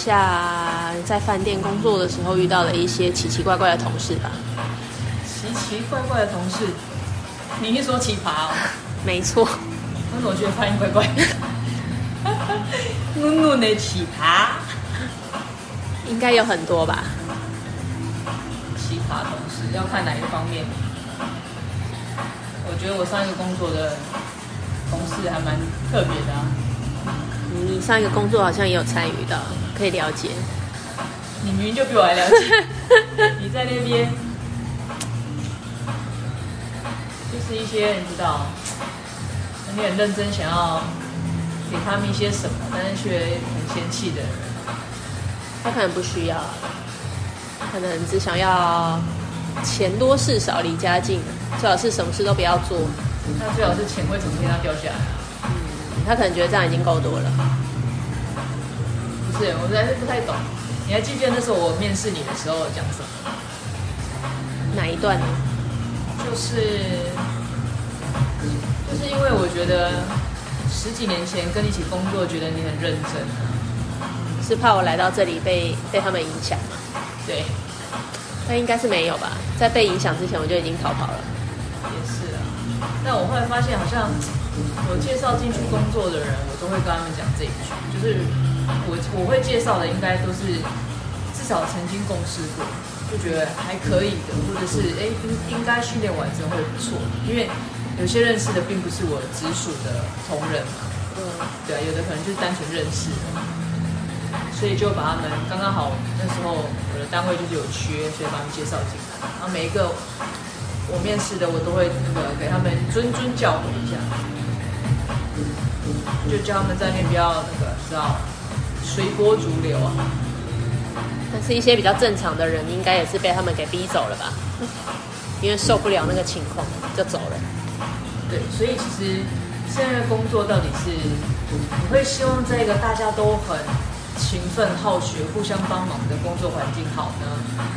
下在饭店工作的时候遇到的一些奇奇怪怪的同事吧。奇奇怪怪的同事，你是说奇葩哦？没错。我怎么觉得发音怪怪？嫩嫩的奇葩，应该有很多吧？奇葩同事要看哪一方面？我觉得我上一个工作的同事还蛮特别的啊。你上一个工作好像也有参与到，可以了解。你明明就比我还了解。你在那边，就是一些你知道，你很认真想要给他们一些什么，但是却很嫌弃的人。他可能不需要，可能只想要钱多事少离家近，最好是什么事都不要做。那最好是钱会从天上掉下来啊。他可能觉得这样已经够多了。我还是不太懂。你还记不记得那时候我面试你的时候讲什么？哪一段呢？就是，就是因为我觉得十几年前跟你一起工作，觉得你很认真啊。是怕我来到这里被被他们影响吗？对。那应该是没有吧？在被影响之前，我就已经逃跑了。也是啊。但我后来发现，好像。我介绍进去工作的人，我都会跟他们讲这一句，就是我我会介绍的，应该都是至少曾经共事过，就觉得还可以的，或者是哎应应该训练完之后会不错，因为有些认识的并不是我直属的同仁嘛，嗯，对啊，有的可能就是单纯认识的，所以就把他们刚刚好那时候我的单位就是有缺，所以把他们介绍进来，然后每一个我面试的我都会那个给他们谆谆教诲一下。就叫他们在那边不要那个，知道随波逐流啊。但是，一些比较正常的人，应该也是被他们给逼走了吧？因为受不了那个情况，就走了。对，所以其实现在的工作到底是，你会希望在一个大家都很勤奋好学、互相帮忙的工作环境好呢，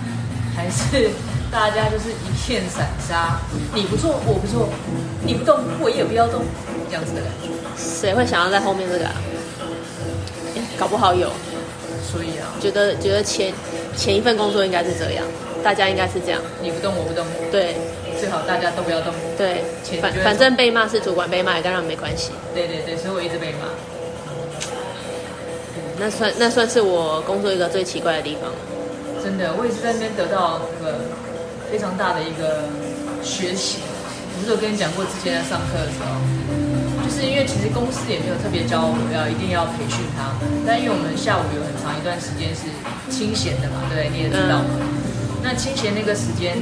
还是大家就是一片散沙？你不做，我不做；你不动，我也不要动。这样子的感觉，谁会想要在后面这个啊？搞不好有，所以啊，觉得觉得前前一份工作应该是这样，大家应该是这样，你不动我不动，对，最好大家都不要动，对，反反正被骂是主管被骂，也跟他们没关系。对对对，所以我一直被骂。嗯，那算那算是我工作一个最奇怪的地方。真的，我也是在那边得到那个非常大的一个学习。我不是有跟你讲过，之前在上课的时候。其实公司也没有特别教我要一定要培训他们，但因为我们下午有很长一段时间是清闲的嘛，对，你也知道。嗯、那清闲那个时间，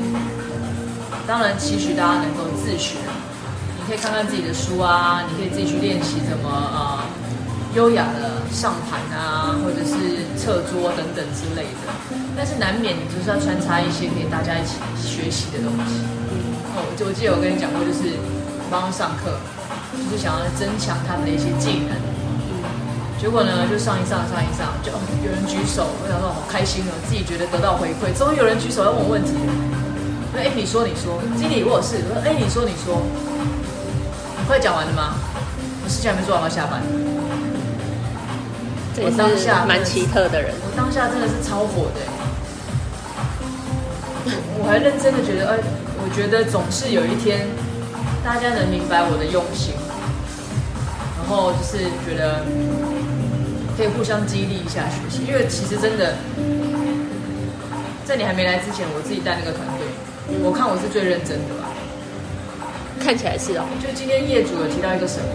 当然期许大家能够自学，你可以看看自己的书啊，你可以自己去练习怎么啊、呃、优雅的上盘啊，或者是侧桌等等之类的。但是难免你就是要穿插一些可以大家一起学习的东西。嗯，哦，我我记得我跟你讲过，就是帮他上课。就是想要增强他们的一些技能，结果呢，就上一上上一上，就有人举手，我想说好开心哦，自己觉得得到回馈，终于有人举手要问我问题。那哎，你说你说，经理我有事。我说哎，你说你说，你快讲完了吗？我事情还没做完，要下班。我当下蛮奇特的人，我当下真的是超火的。我还认真的觉得，哎，我觉得总是有一天。大家能明白我的用心，然后就是觉得可以互相激励一下学习，因为其实真的在你还没来之前，我自己带那个团队，我看我是最认真的吧。看起来是哦。就今天业主有提到一个什么，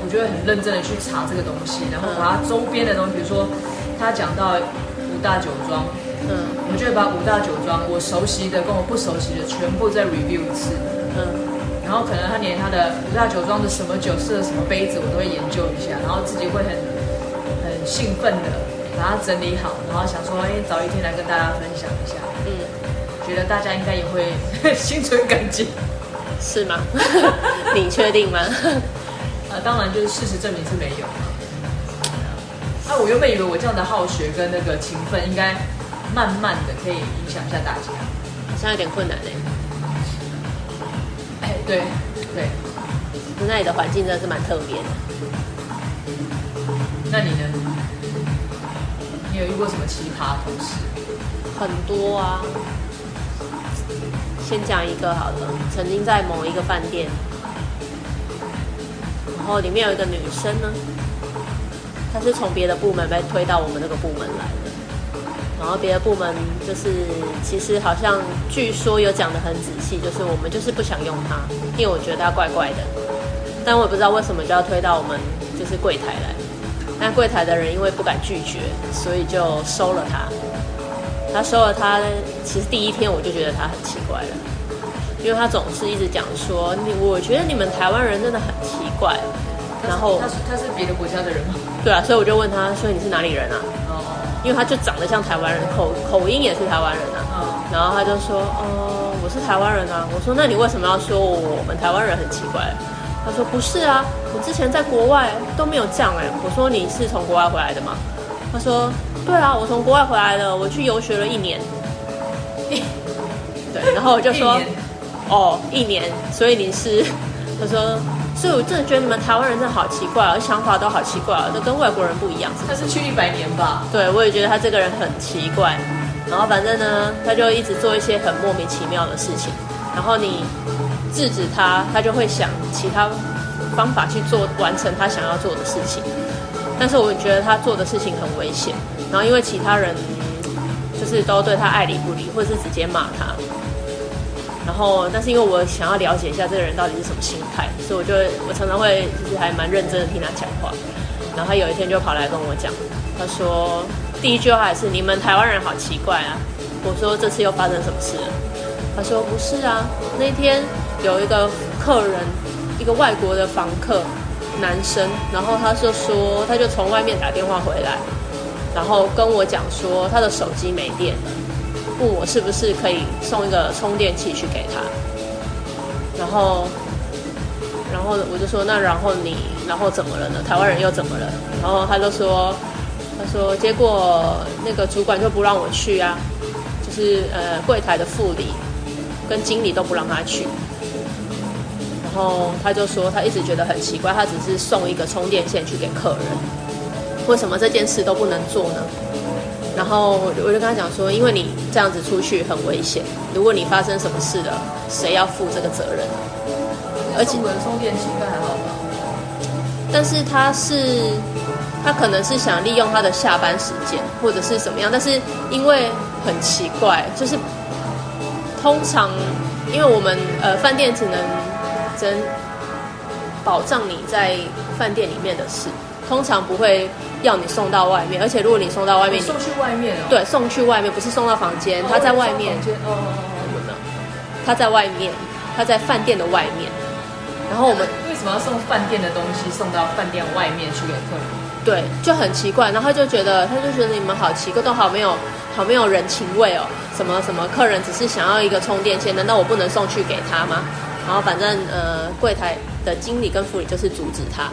我觉得很认真的去查这个东西，然后把它周边的东西，比如说他讲到五大酒庄，嗯，我就会把五大酒庄我熟悉的跟我不熟悉的全部再 review 一次，嗯。然后可能他连他的五大酒庄的什么酒适合什么杯子，我都会研究一下，然后自己会很很兴奋的把它整理好，然后想说，哎，找一天来跟大家分享一下。嗯，觉得大家应该也会 心存感激，是吗？你确定吗？呃，当然，就是事实证明是没有。那、啊、我原本以为我这样的好学跟那个勤奋，应该慢慢的可以影响一下大家，好像有点困难嘞。对对，那里的环境真的是蛮特别的。那你呢？你有遇过什么奇葩同事？很多啊。先讲一个好了，曾经在某一个饭店，然后里面有一个女生呢，她是从别的部门被推到我们那个部门来的，然后别的部门就是其实好像据说有讲的很仔细，就是我们就是不想用它，因为我觉得它怪怪的，但我也不知道为什么就要推到我们就是柜台来，但柜台的人因为不敢拒绝，所以就收了它。他收了他，其实第一天我就觉得他很奇怪了，因为他总是一直讲说，你我觉得你们台湾人真的很奇怪。然后他是他是别的国家的人吗？对啊，所以我就问他说，你是哪里人啊？哦，因为他就长得像台湾人，口口音也是台湾人啊。嗯，然后他就说，哦，我是台湾人啊。我说，那你为什么要说我们台湾人很奇怪？他说不是啊，我之前在国外都没有这样哎。我说你是从国外回来的吗？他说。对啊，我从国外回来的，我去游学了一年。对，然后我就说，哦，一年，所以你是？他说，所以我真的觉得你们台湾人真的好奇怪啊，想法都好奇怪啊，都跟外国人不一样。他是去一百年吧？对，我也觉得他这个人很奇怪。然后反正呢，他就一直做一些很莫名其妙的事情。然后你制止他，他就会想其他方法去做，完成他想要做的事情。但是我觉得他做的事情很危险。然后因为其他人就是都对他爱理不理，或者是直接骂他。然后，但是因为我想要了解一下这个人到底是什么心态，所以我就我常常会就是还蛮认真的听他讲话。然后他有一天就跑来跟我讲，他说第一句话还是你们台湾人好奇怪啊。我说这次又发生什么事了？他说不是啊，那天有一个客人，一个外国的房客，男生，然后他就说他就从外面打电话回来。然后跟我讲说他的手机没电了，问我是不是可以送一个充电器去给他。然后，然后我就说那然后你然后怎么了呢？台湾人又怎么了？然后他就说，他说结果那个主管就不让我去啊，就是呃柜台的副理跟经理都不让他去。然后他就说他一直觉得很奇怪，他只是送一个充电线去给客人。为什么这件事都不能做呢？然后我就跟他讲说，因为你这样子出去很危险，如果你发生什么事了，谁要负这个责任？而且充电器应该还好吧？但是他是他可能是想利用他的下班时间或者是什么样，但是因为很奇怪，就是通常因为我们呃饭店只能真保障你在饭店里面的事。通常不会要你送到外面，而且如果你送到外面，送去外面哦。对，送去外面不是送到房间，他在外面。哦哦哦，有的？他在外面，他在饭店的外面。然后我们为什么要送饭店的东西送到饭店外面去给客人？对，就很奇怪。然后他就觉得，他就觉得你们好奇怪，都好没有好没有人情味哦。什么什么客人只是想要一个充电线，难道我不能送去给他吗？然后反正呃，柜台的经理跟副理就是阻止他。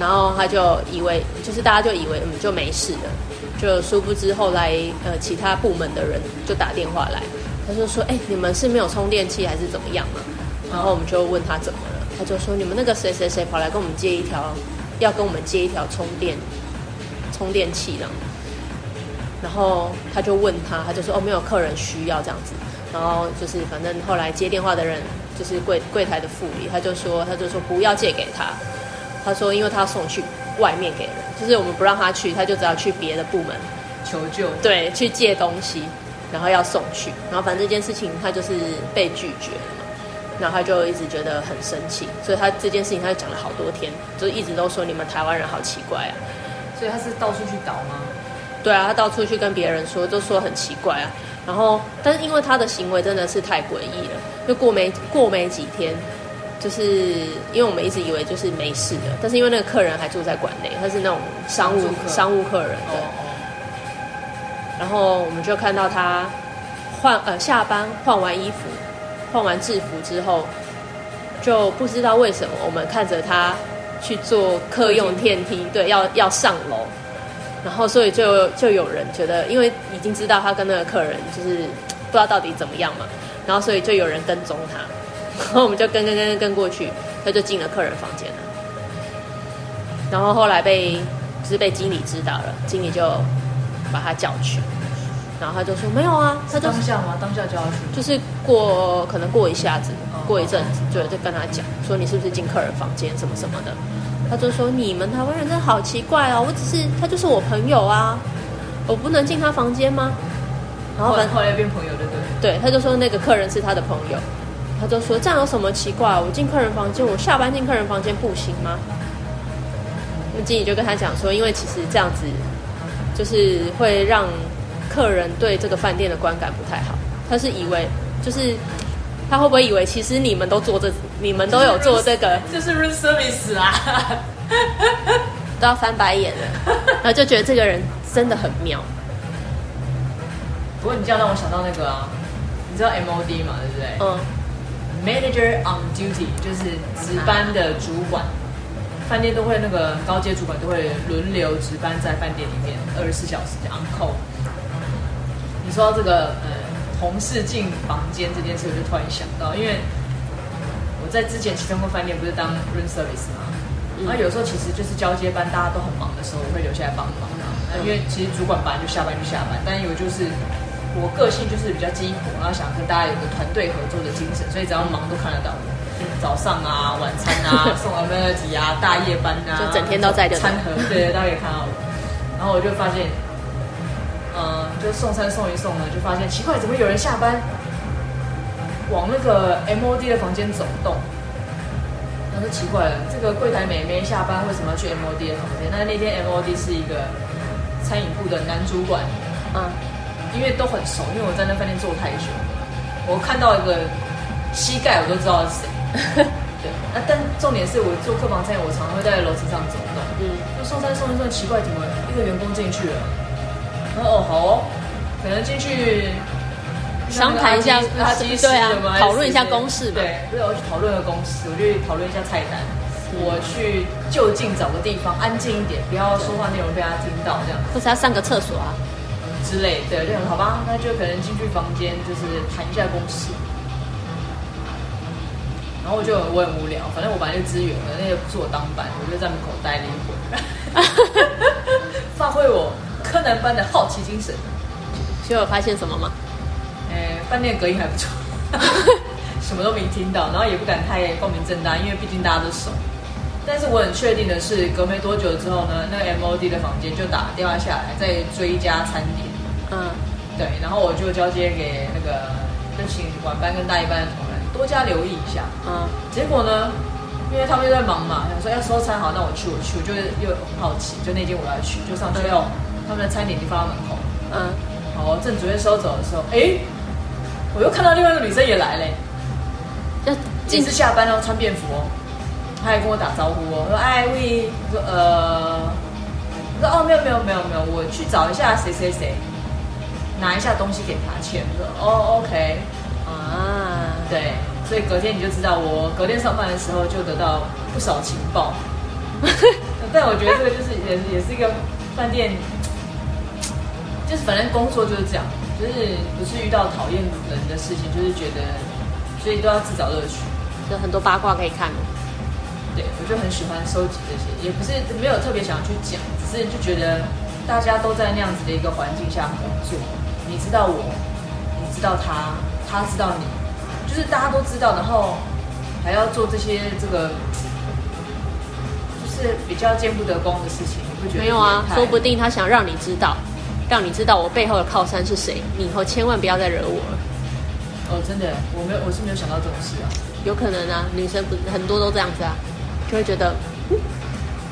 然后他就以为，就是大家就以为嗯就没事了，就殊不知后来呃其他部门的人就打电话来，他就说哎、欸、你们是没有充电器还是怎么样嘛？然后我们就问他怎么了，他就说你们那个谁谁谁跑来跟我们借一条，要跟我们借一条充电充电器的，然后他就问他，他就说哦没有客人需要这样子，然后就是反正后来接电话的人就是柜柜台的副理，他就说他就说不要借给他。他说：“因为他要送去外面给人，就是我们不让他去，他就只要去别的部门求救，对，去借东西，然后要送去，然后反正这件事情他就是被拒绝了嘛，然后他就一直觉得很生气，所以他这件事情他就讲了好多天，就一直都说你们台湾人好奇怪啊，所以他是到处去倒吗？对啊，他到处去跟别人说，都说很奇怪啊，然后但是因为他的行为真的是太诡异了，就过没过没几天。”就是因为我们一直以为就是没事的，但是因为那个客人还住在馆内，他是那种商务商务客。人的，然后我们就看到他换呃下班换完衣服换完制服之后，就不知道为什么我们看着他去坐客用电梯，对，要要上楼，然后所以就就有人觉得，因为已经知道他跟那个客人就是不知道到底怎么样嘛，然后所以就有人跟踪他。然后我们就跟跟跟跟过去，他就进了客人房间了。然后后来被就是被经理知道了，经理就把他叫去，然后他就说没有啊，他就当下吗？当下叫他去，就是过可能过一下子，过一阵子，就就跟他讲说你是不是进客人房间什么什么的，他就说你们台湾人真的好奇怪哦，我只是他就是我朋友啊，我不能进他房间吗？然后后来变朋友对不对？对，他就说那个客人是他的朋友，他就说这样有什么奇怪？我进客人房间，我下班进客人房间不行吗？那经理就跟他讲说，因为其实这样子就是会让客人对这个饭店的观感不太好。他是以为就是他会不会以为其实你们都做这，你们都有做这个，就是 room service 啊，都要翻白眼了，然后就觉得这个人真的很妙。不过你这样让我想到那个啊，你知道 MOD 嘛，对不对？嗯。Manager on duty 就是值班的主管，饭店都会那个高阶主管都会轮流值班在饭店里面，二十四小时 on call。你说到这个呃同事进房间这件事，我就突然想到，因为我在之前启东过饭店，不是当 room service 吗，然后有时候其实就是交接班，大家都很忙的时候，我会留下来帮忙啊。因为其实主管本来就下班就下班，但有就是。我个性就是比较激活，然后想跟大家有个团队合作的精神，所以只要忙都看得到我。早上啊，晚餐啊，送 amenity 啊，大夜班啊，就整天都在这餐盒，对，大家可以看到我。然后我就发现，嗯，就送餐送一送呢，就发现奇怪，怎么有人下班往那个 MOD 的房间走动？那就奇怪了，这个柜台妹妹下班为什么要去 MOD 的房间？那那天 MOD 是一个餐饮部的男主管，嗯。因为都很熟，因为我在那饭店做太久，我看到一个膝盖，我都知道是谁。对，那但重点是我做客房餐饮，我常常会在楼层上走动。嗯，就送餐送一送，奇怪，怎么一个员工进去了？然后哦，好哦，可能进去商谈一下阿基对啊，讨论一下公事。对，所以我去讨论个公事，我去讨论一下菜单。我去就近找个地方安静一点，不要说话内容被他听到，这样。或者他上个厕所啊。之类，的，就很好吧，那就可能进去房间，就是谈一下公事。然后我就我很无聊，反正我本来就资源的，那个不是我当班，我就在门口待了一会儿，发挥我柯南般的好奇精神。结果发现什么吗？哎，饭店隔音还不错，什么都没听到，然后也不敢太光明正大，因为毕竟大家都熟。但是我很确定的是，隔没多久之后呢，那个 MOD 的房间就打电话下来，再追加餐点。嗯，对，然后我就交接给那个，就请晚班跟大一班的同仁多加留意一下。嗯，结果呢，因为他们又在忙嘛，想说要收餐，好，那我去，我去，我就又很好奇，就那间我要去，就上去哦，他们的餐点就放到门口。嗯，好，正准备收走的时候，哎，我又看到另外一个女生也来嘞，要也是下班哦，穿便服哦，她还跟我打招呼哦，说哎喂，我说呃，我说哦没有没有没有没有，我去找一下谁谁谁。拿一下东西给他签，说哦，OK，啊，对，所以隔天你就知道，我隔天上班的时候就得到不少情报。但我觉得这个就是也也是一个饭店，就是反正工作就是这样，就是不是遇到讨厌人的事情，就是觉得，所以都要自找乐趣，有很多八卦可以看。对，我就很喜欢收集这些，也不是没有特别想要去讲，只是就觉得大家都在那样子的一个环境下工作。你知道我，你知道他，他知道你，就是大家都知道，然后还要做这些这个，就是比较见不得光的事情，你会觉得？没有啊，说不定他想让你知道，让你知道我背后的靠山是谁，你以后千万不要再惹我了。哦，真的，我没有，我是没有想到这种事啊。有可能啊，女生不很多都这样子啊，就会觉得，嗯，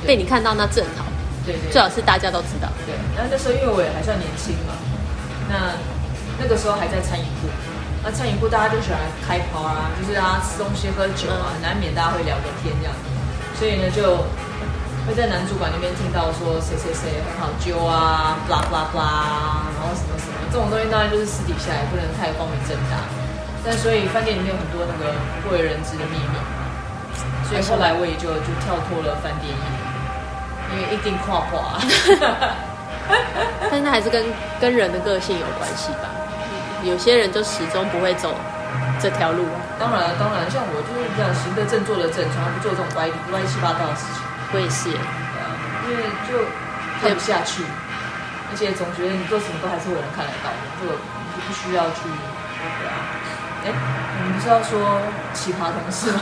被你看到那正好，对对，最好是大家都知道。对，然后那时候因为我也还算年轻嘛。那那个时候还在餐饮部，那餐饮部大家就喜欢开趴啊，就是大家吃东西喝酒啊，难免大家会聊个天这样子，所以呢就会在男主管那边听到说谁谁谁很好揪啊，blah blah blah，然后什么什么这种东西当然就是私底下也不能太光明正大，但所以饭店里面有很多那个不为人知的秘密，所以后来我也就就跳脱了饭店业，因为一定跨跨。但那还是跟跟人的个性有关系吧。有些人就始终不会走这条路。当然，当然，像我就是这样行得正，坐得正，从来不做这种歪歪七八糟的事情。我也是，因为就看不下去。而且总觉得你做什么都还是会有人看得到，这个你不需要去对啊。哎，你不是要说奇葩同事吗？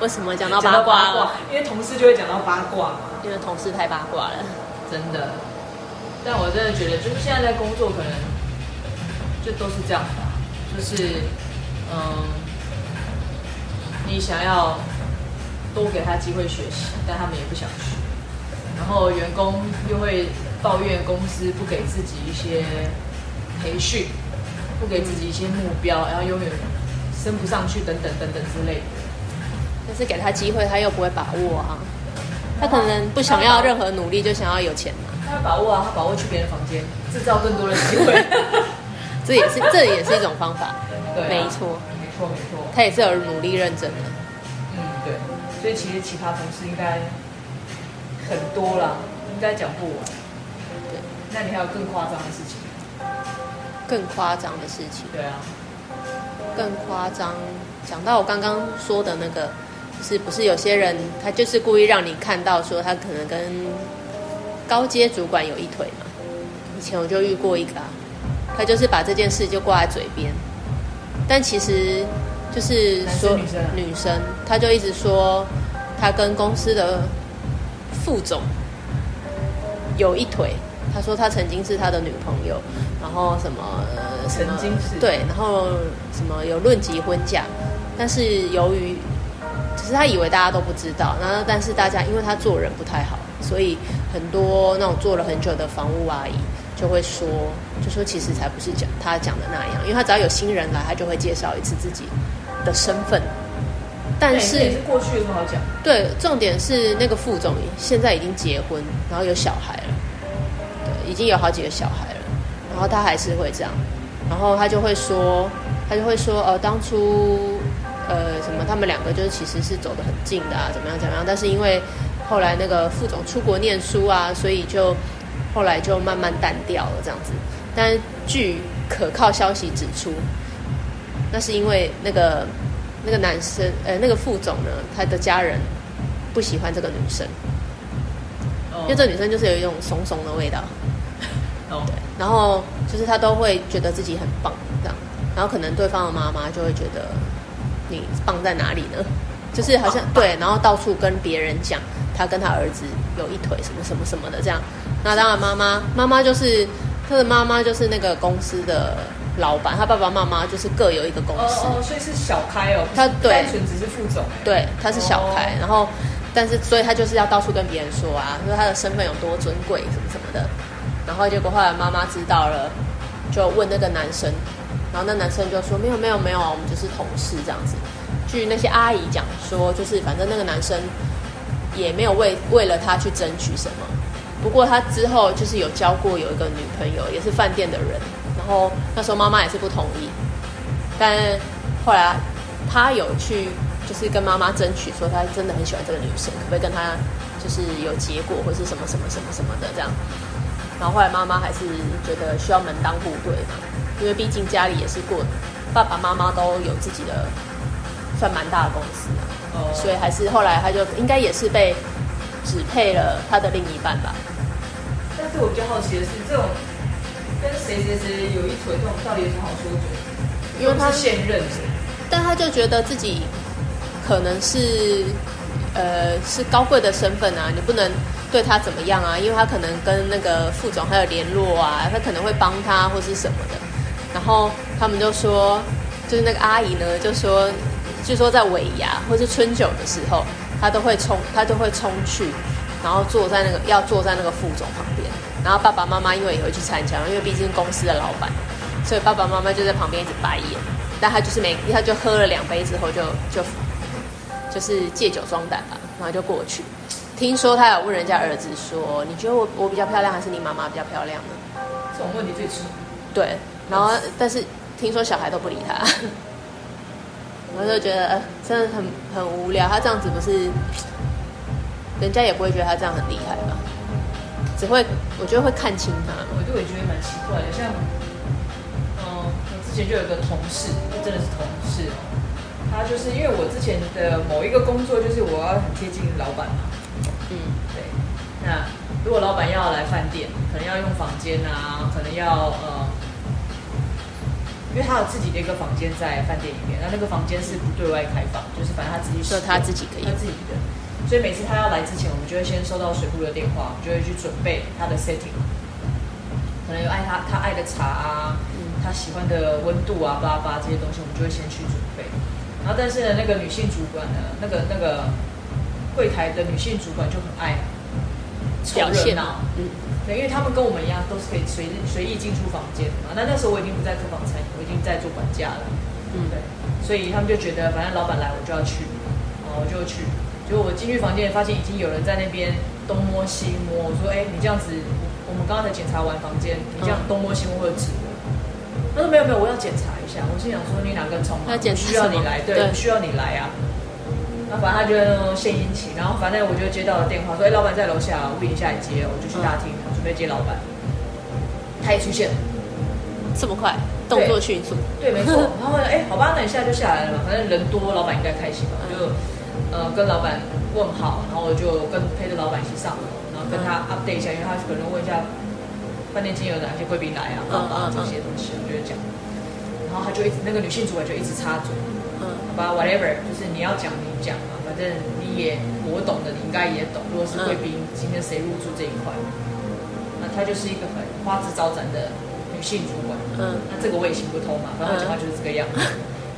为什么讲到八卦了？因为同事就会讲到八卦嘛。因为同事太八卦了，真的。但我真的觉得，就是现在在工作，可能就都是这样吧。就是，嗯，你想要多给他机会学习，但他们也不想学。然后员工又会抱怨公司不给自己一些培训，不给自己一些目标，然后永远升不上去，等等等等之类的。但是给他机会，他又不会把握啊。他可能不想要任何努力，就想要有钱嘛。他要把握啊，他把握去别人房间，制造更多的机会。这也是这也是一种方法。对啊，没错，没错，没错。他也是有努力认真的。嗯，对。所以其实奇葩同事应该很多啦，应该讲不完。对。那你还有更夸张的事情？更夸张的事情？对啊。更夸张，讲到我刚刚说的那个。是不是有些人他就是故意让你看到说他可能跟高阶主管有一腿嘛？以前我就遇过一个啊，他就是把这件事就挂在嘴边，但其实就是说女生，女生，他就一直说他跟公司的副总有一腿，他说他曾经是他的女朋友，然后什么什么曾经是对，然后什么有论及婚嫁，但是由于其实他以为大家都不知道，然后但是大家因为他做人不太好，所以很多那种做了很久的房屋阿姨就会说，就说其实才不是讲他讲的那样，因为他只要有新人来，他就会介绍一次自己的身份。但是，是过去不好讲？对，重点是那个副总现在已经结婚，然后有小孩了，对，已经有好几个小孩了，然后他还是会这样，然后他就会说，他就会说，呃，当初。呃，什么？他们两个就是其实是走得很近的啊，怎么样怎么样？但是因为后来那个副总出国念书啊，所以就后来就慢慢淡掉了这样子。但据可靠消息指出，那是因为那个那个男生，呃，那个副总呢，他的家人不喜欢这个女生，因为这个女生就是有一种怂怂的味道。哦，对，然后就是他都会觉得自己很棒这样，然后可能对方的妈妈就会觉得。你放在哪里呢？就是好像对，然后到处跟别人讲他跟他儿子有一腿什么什么什么的这样。那当然妈妈妈妈就是他的妈妈就是那个公司的老板，他爸爸妈妈就是各有一个公司。哦，所以是小开哦。他对，单纯只是副总。对，他是小开，然后但是所以他就是要到处跟别人说啊，说他的身份有多尊贵什么什么的。然后结果后来妈妈知道了，就问那个男生。然后那男生就说：“没有没有没有啊，我们就是同事这样子。”据那些阿姨讲说，就是反正那个男生也没有为为了他去争取什么。不过他之后就是有交过有一个女朋友，也是饭店的人。然后那时候妈妈也是不同意，但后来他有去就是跟妈妈争取，说他真的很喜欢这个女生，可不可以跟他就是有结果或是什么什么什么什么的这样。然后后来妈妈还是觉得需要门当户对嘛。因为毕竟家里也是过，爸爸妈妈都有自己的算蛮大的公司啊，哦，所以还是后来他就应该也是被指配了他的另一半吧。但是我比较好奇的是，这种跟谁谁谁有一腿，这种到底有什么好说嘴？因为他是现任，但他就觉得自己可能是呃是高贵的身份啊，你不能。对他怎么样啊？因为他可能跟那个副总还有联络啊，他可能会帮他或是什么的。然后他们就说，就是那个阿姨呢，就说，据说在尾牙或是春酒的时候，她都会冲，她都会冲去，然后坐在那个要坐在那个副总旁边。然后爸爸妈妈因为也会去参加，因为毕竟公司的老板，所以爸爸妈妈就在旁边一直白眼。但他就是没，他就喝了两杯之后就就就是借酒壮胆吧，然后就过去。听说他有问人家儿子说：“你觉得我我比较漂亮，还是你妈妈比较漂亮呢？”这种问题最吃。对，然后但是听说小孩都不理他，我就觉得呃真的很很无聊。他这样子不是，人家也不会觉得他这样很厉害吧？只会我觉得会看轻他。我就也觉得蛮奇怪的，像嗯，我之前就有个同事，真的是同事，他就是因为我之前的某一个工作，就是我要很贴近老板嘛。嗯，对。那那如果老板要来饭店，可能要用房间啊，可能要呃，因为他有自己的一个房间在饭店里面，那那个房间是不对外开放，就是反正他自己说他自己可以，他自己的。所以每次他要来之前，我们就会先收到水户的电话，我们就会去准备他的 setting，可能有爱他他爱的茶啊，嗯、他喜欢的温度啊，巴拉巴拉这些东西，我们就会先去准备。然后但是呢，那个女性主管呢，那个那个柜台的女性主管就很爱凑热闹，嗯，对，因为他们跟我们一样，都是可以随随意进出房间的嘛。那那时候我已经不在客房餐饮，我已经在做管家了，嗯，对，所以他们就觉得反正老板来我就要去，哦我就去。结果我进去房间，发现已经有人在那边东摸西摸。我说：“哎，你这样子，我们刚刚才检查完房间，你这样东摸西摸会指纹。”他说：“没有没有，我要检查一下。”我心想说：“你哪根葱嘛？需要你来，对，需要你来啊。”那反正他就献殷勤，然后反正我就接到了电话，说：“哎，老板在楼下，我一下来接。”我就去大厅，准备接老板。他也出现，这么快，动作迅速。对，没错。然后哎，好吧，那你现在就下来了嘛，反正人多，老板应该开心吧？就。呃，跟老板问好，然后我就跟陪着老板一起上楼，然后跟他 update 一下，因为他可能问一下饭店今天有哪些贵宾来啊，啊啊这些东西，我就讲。然后他就一直那个女性主管就一直插嘴，嗯，好吧，whatever，就是你要讲你讲嘛，反正你也我懂的，你应该也懂。如果是贵宾，今天谁入住这一块，那她就是一个很花枝招展的女性主管，嗯，那这个我也行不通嘛，反正我讲话就是这个样子。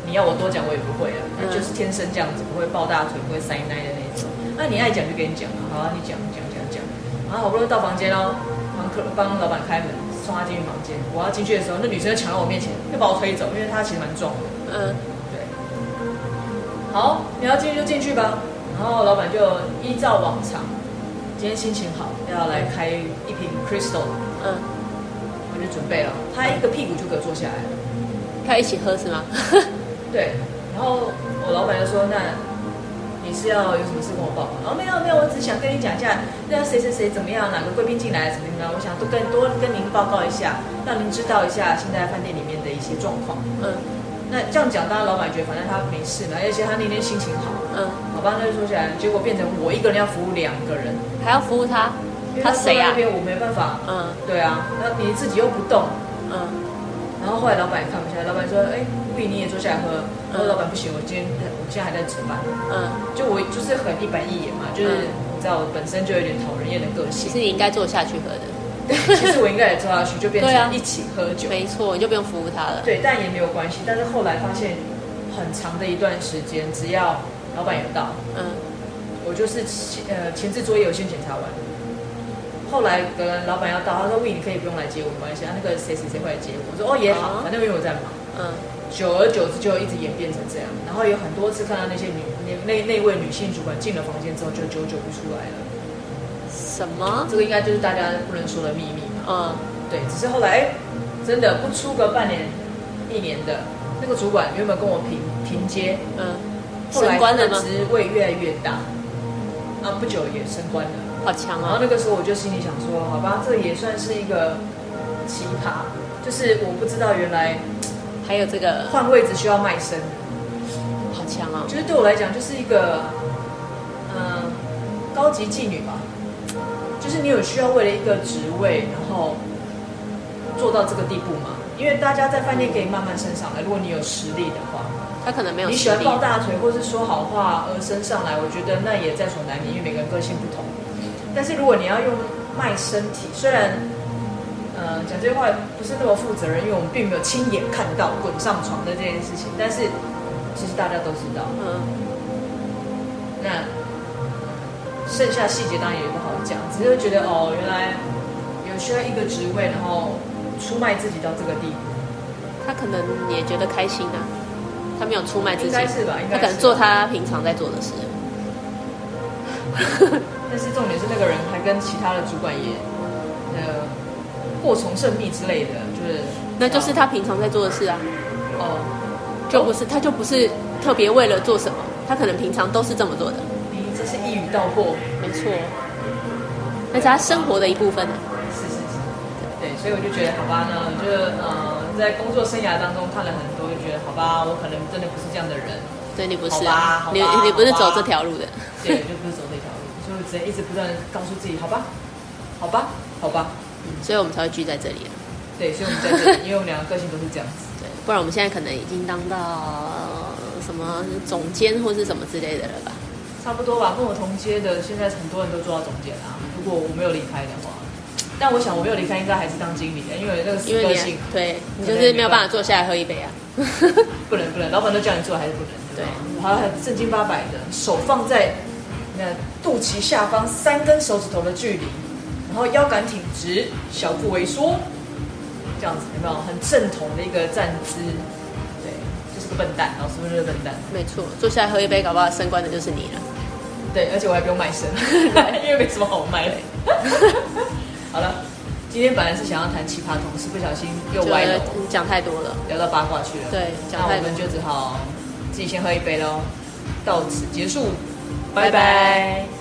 你要我多讲，我也不会了，嗯、就是天生这样子，不会抱大腿，不会塞奶的那种。那你爱讲就给你讲嘛，好啊，你讲讲讲讲。然后好不容易到房间喽，帮客帮老板开门，送他进去房间。我要进去的时候，那女生就抢到我面前，就把我推走，因为她其实蛮壮的。嗯，对。好，你要进去就进去吧。然后老板就依照往常，今天心情好，要来开一瓶 Crystal。嗯，我就准备了。他一个屁股就给我坐下来了。他一起喝是吗？对，然后我老板就说：“那你是要有什么事跟我报告？”哦，没有没有，我只想跟你讲一下，那谁谁谁怎么样，哪个贵宾进来怎么样？我想多跟多跟您报告一下，让您知道一下现在饭店里面的一些状况。嗯，那这样讲，当然老板觉得反正他没事嘛，而且他那天心情好。嗯，好吧，那就说起来，结果变成我一个人要服务两个人，还要服务他，他谁呀？那边我没办法。嗯，对啊，那你自己又不动。嗯。然后后来老板也看不下来，老板说：“哎，不，你也坐下来喝。”我说：“老板不行，我今天我现在还在值班。”嗯，就我就是很一板一眼嘛，就是你知道我本身就有点讨人厌的个性。其实你应该坐下去喝的。对，其实我应该也坐下去，就变成一起喝酒。没错，你就不用服务他了。对，但也没有关系。但是后来发现，很长的一段时间，只要老板有到，嗯，我就是前呃前置作业我先检查完。后来跟老板要到，他说：“喂，你可以不用来接我，没关系啊。”那个谁谁谁会来接我？我说：“哦，也好，反正因为我在忙。”嗯，久而久之就一直演变成这样。然后有很多次看到那些女那那那位女性主管进了房间之后，就久久不出来了。什么？这个应该就是大家不能说的秘密。嗯，对。只是后来，真的不出个半年、一年的，那个主管原本跟我平平阶，嗯，后来他的职位越来越大，啊，不久也升官了。好强啊！然后那个时候我就心里想说，好吧，这也算是一个奇葩，就是我不知道原来还有这个换位置需要卖身，好强啊！就是对我来讲，就是一个嗯高级妓女吧，就是你有需要为了一个职位，然后做到这个地步吗？因为大家在饭店可以慢慢升上来，如果你有实力的话，他可能没有。你喜欢抱大腿或是说好话而升上来，我觉得那也在所难免，因为每个人个性不同。但是如果你要用卖身体，虽然，呃，讲这句话不是那么负责任，因为我们并没有亲眼看到滚上床的这件事情，但是其实大家都知道。嗯。那剩下细节当然也不好讲，只是觉得哦，原来有需要一个职位，然后出卖自己到这个地步，他可能也觉得开心啊。他没有出卖自己，应该是吧？应该？他可能做他平常在做的事。但是重点是那个人还跟其他的主管也，呃，过从甚密之类的，就是那就是他平常在做的事啊。哦，就不是，他就不是特别为了做什么，他可能平常都是这么做的。你这是一语道破，没错。那是他生活的一部分。是是是，对，所以我就觉得好吧呢，就呃，在工作生涯当中看了很多，就觉得好吧，我可能真的不是这样的人。对，你不是啊，你你不是走这条路的。对，就不是走这条路。所以我只能一直不断告诉自己，好吧，好吧，好吧。嗯，所以我们才会聚在这里。对，所以我们在这里，因为我们两个个性都是这样子。对，不然我们现在可能已经当到什么总监或是什么之类的了吧？差不多吧，跟我同阶的，现在很多人都做到总监啊。如果我没有离开的话，但我想我没有离开，应该还是当经理的，因为那个个性，因为你对你就是没有办法坐下来喝一杯啊。不能不能，老板都叫你做还是不能？对，还很正经八百的，手放在那肚脐下方三根手指头的距离，然后腰杆挺直，小腹微缩，这样子有没有很正统的一个站姿？笨蛋，老师们就是笨蛋。没错，坐下来喝一杯，搞不好升官的就是你了。对，而且我还不用卖身，因为没什么好卖的。好了，今天本来是想要谈奇葩同事，不小心又歪了，讲太多了，聊到八卦去了。对，那我们就只好自己先喝一杯喽，到此结束，拜拜。拜拜。